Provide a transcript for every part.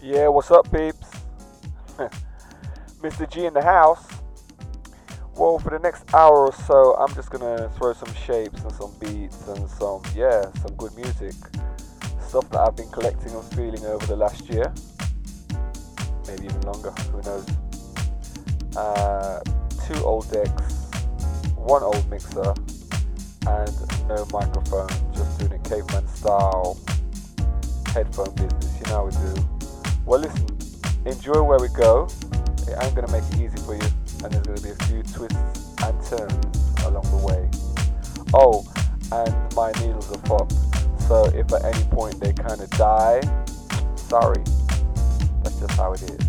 Yeah, what's up, peeps? Mr. G in the house. Well, for the next hour or so, I'm just gonna throw some shapes and some beats and some, yeah, some good music. Stuff that I've been collecting and feeling over the last year. Maybe even longer, who knows. Uh, two old decks, one old mixer, and no microphone, just doing it caveman style, headphone business, you know how we do. Well, listen, enjoy where we go. I'm gonna make it easy for you, and there's gonna be a few twists and turns along the way. Oh, and my needles are fucked, so if at any point they kind of die, sorry. That's just how it is.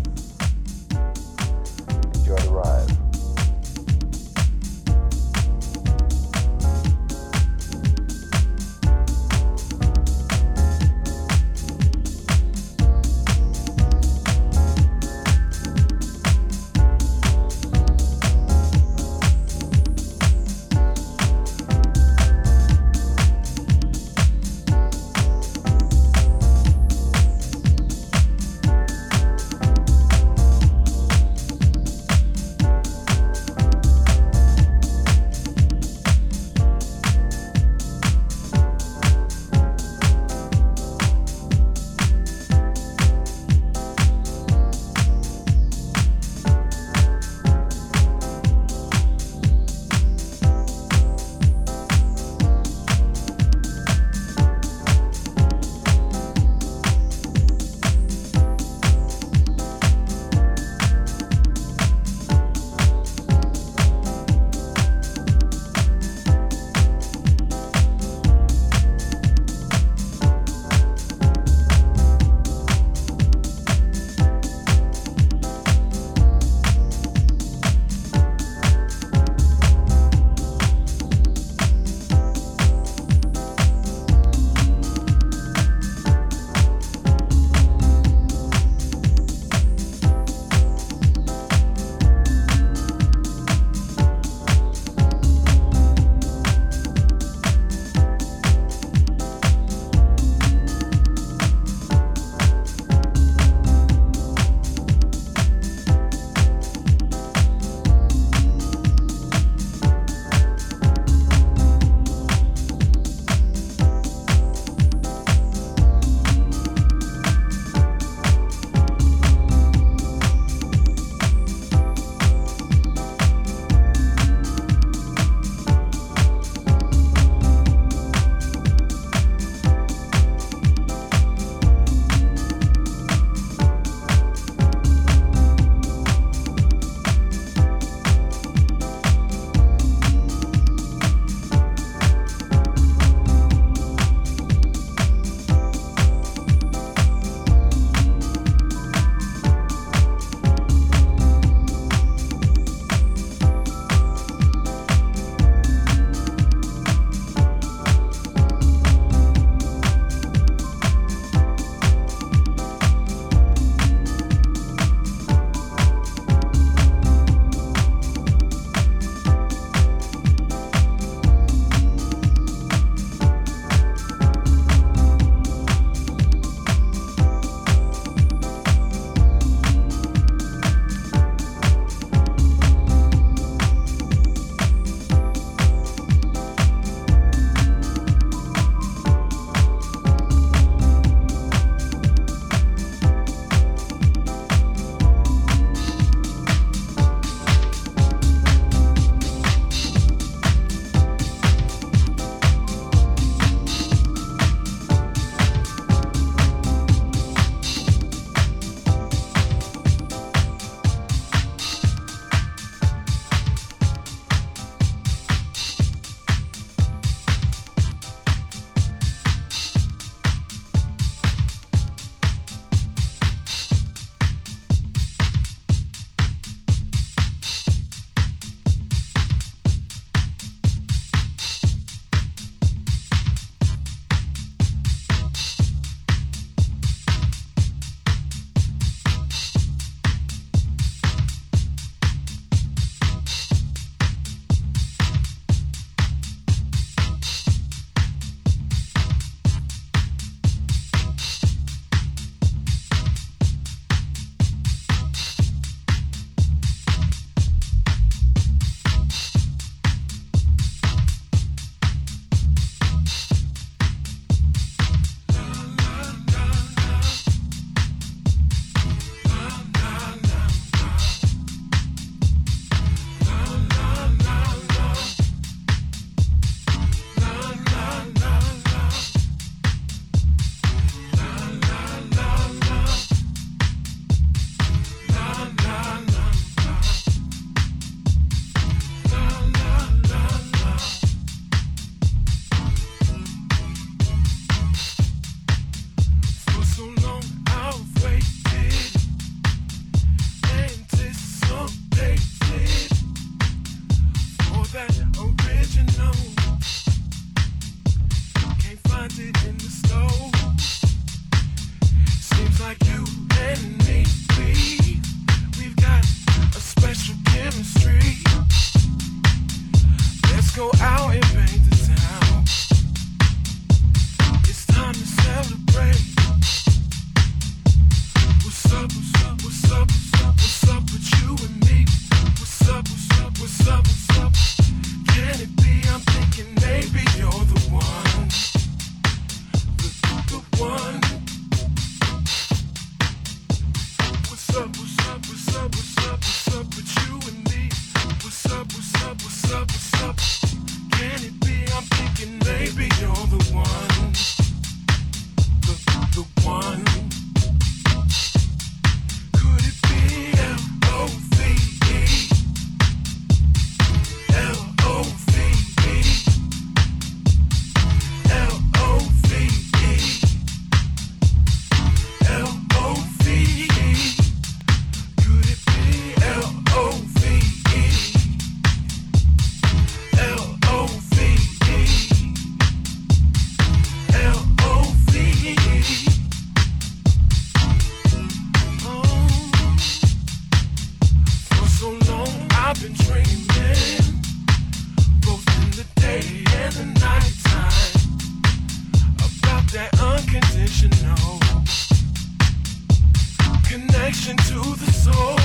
connection to the soul.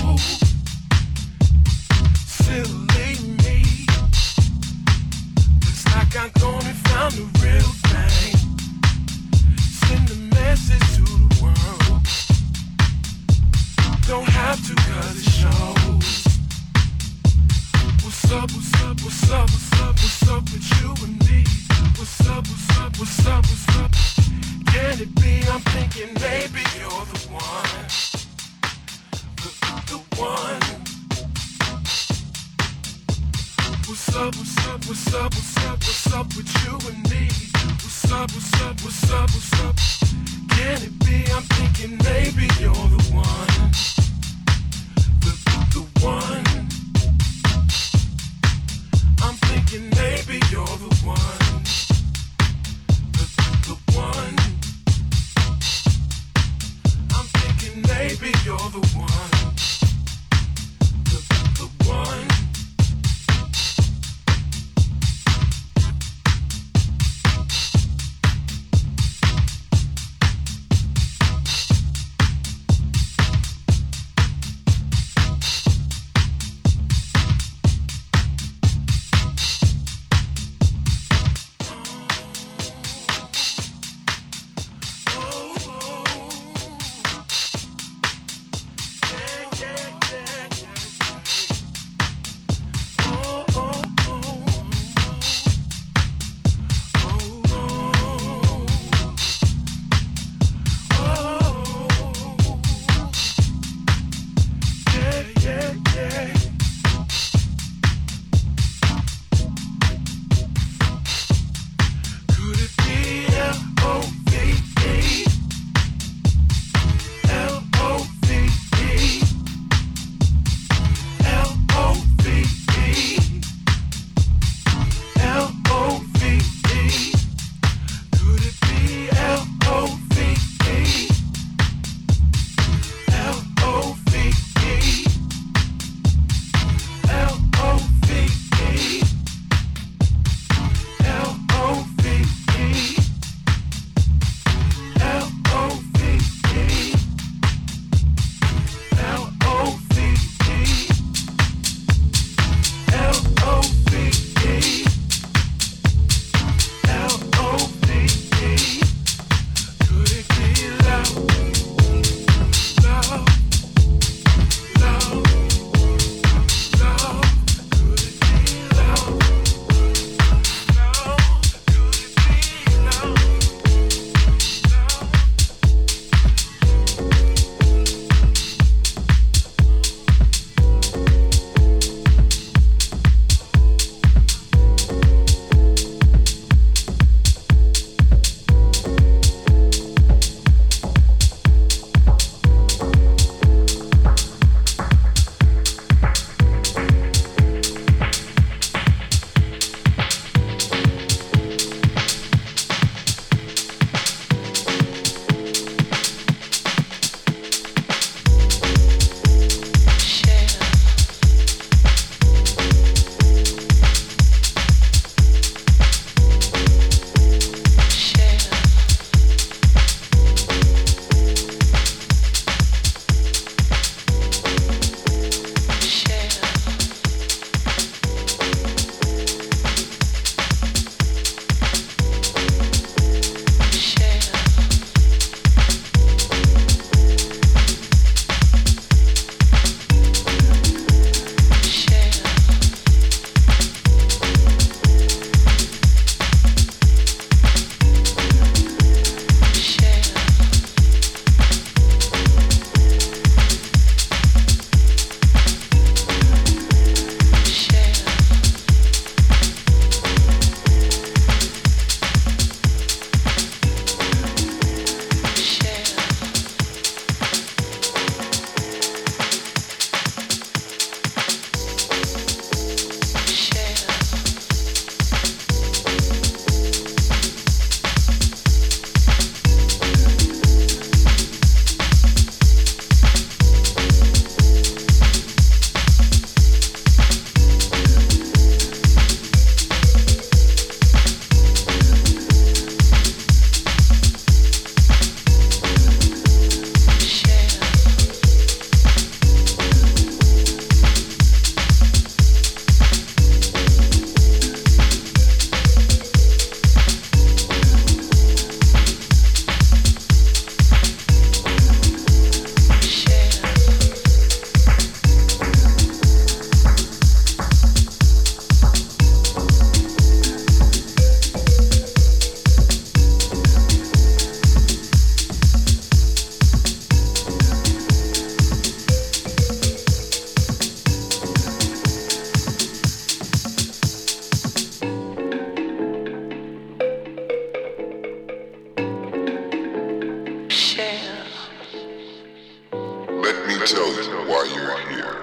Tell you why you're here.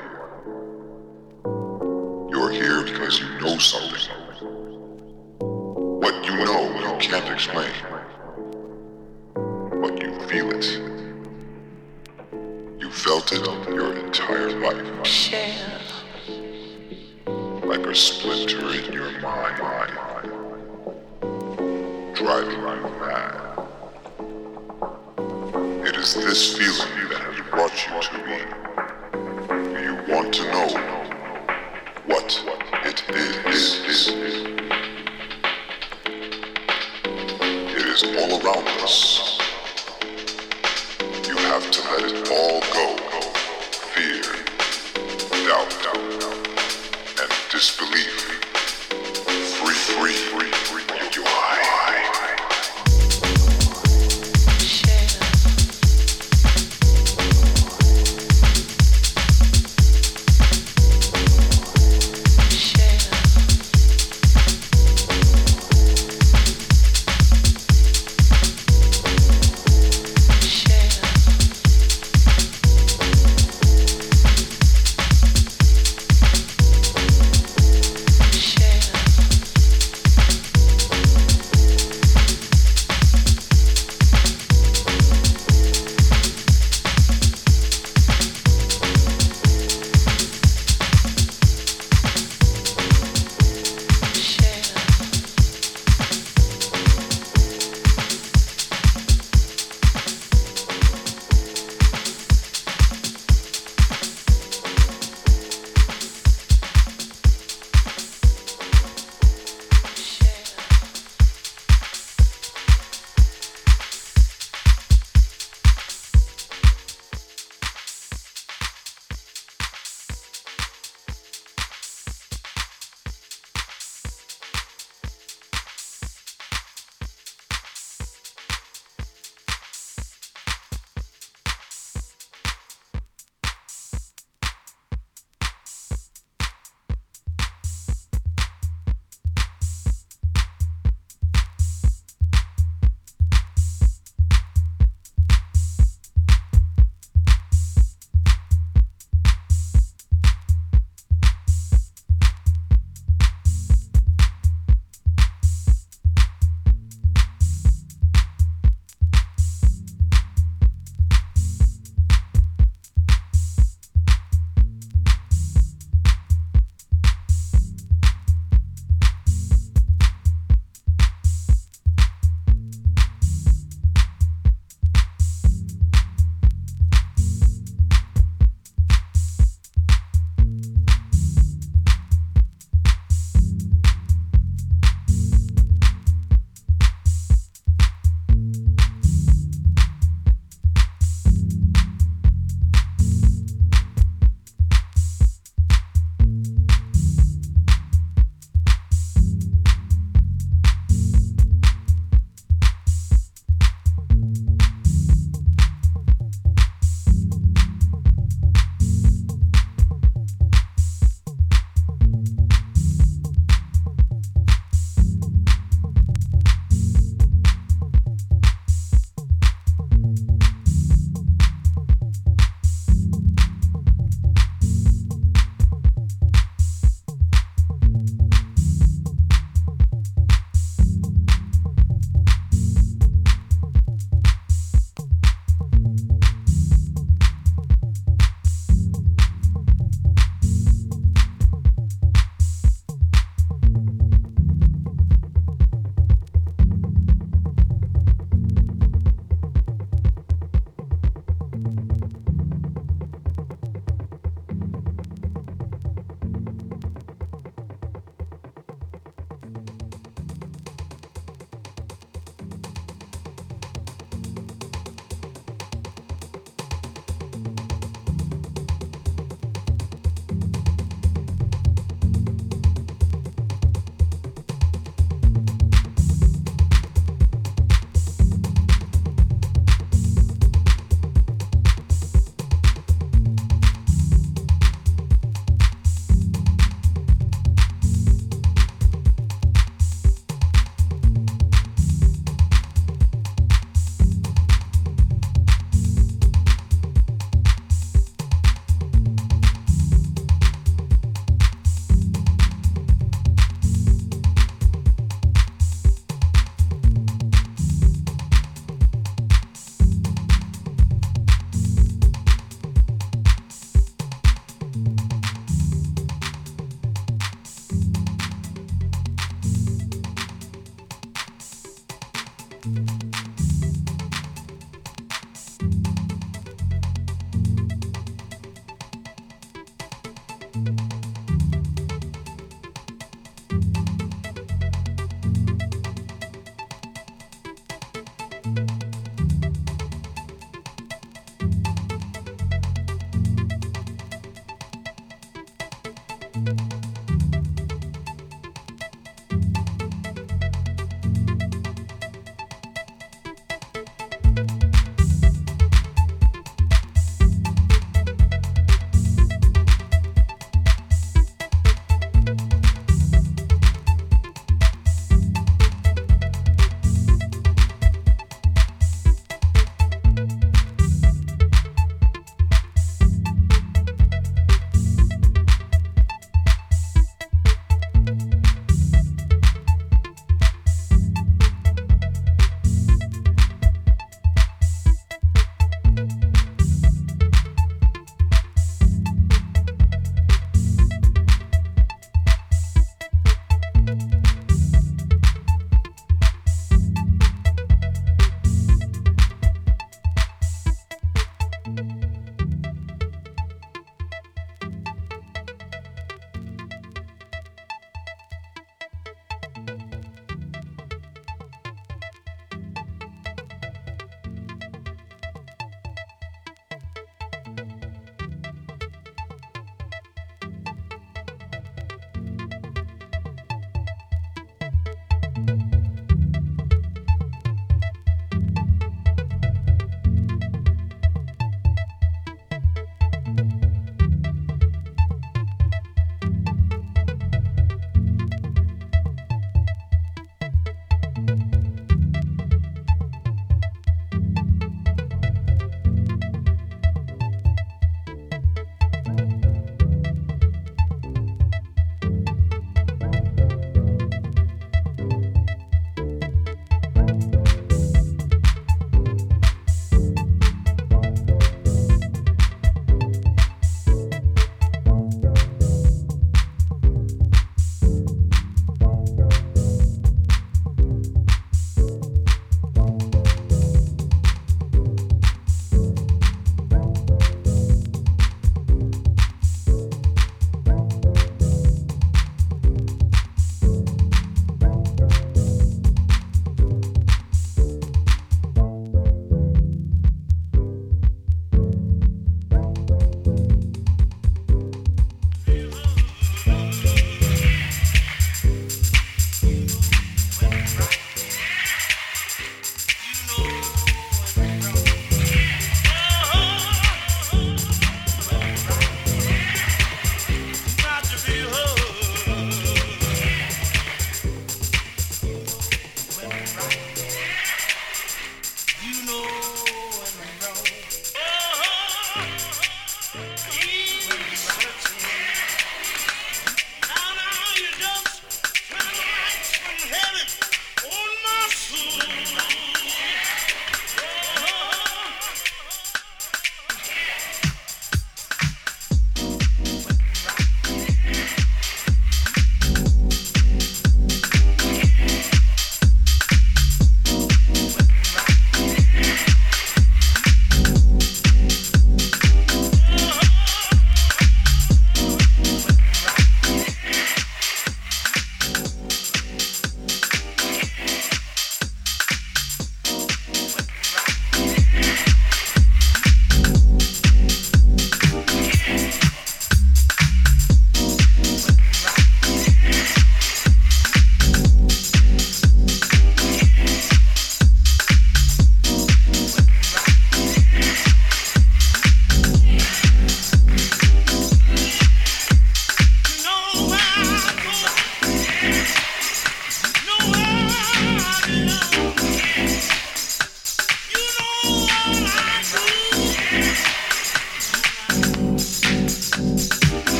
You're here because you know something. What you know, you can't explain. But you feel it. You felt it your entire life. Like a splinter in your mind. Driving you mad. It is this feeling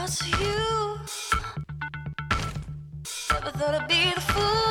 thoughts you. Never thought I'd be the fool.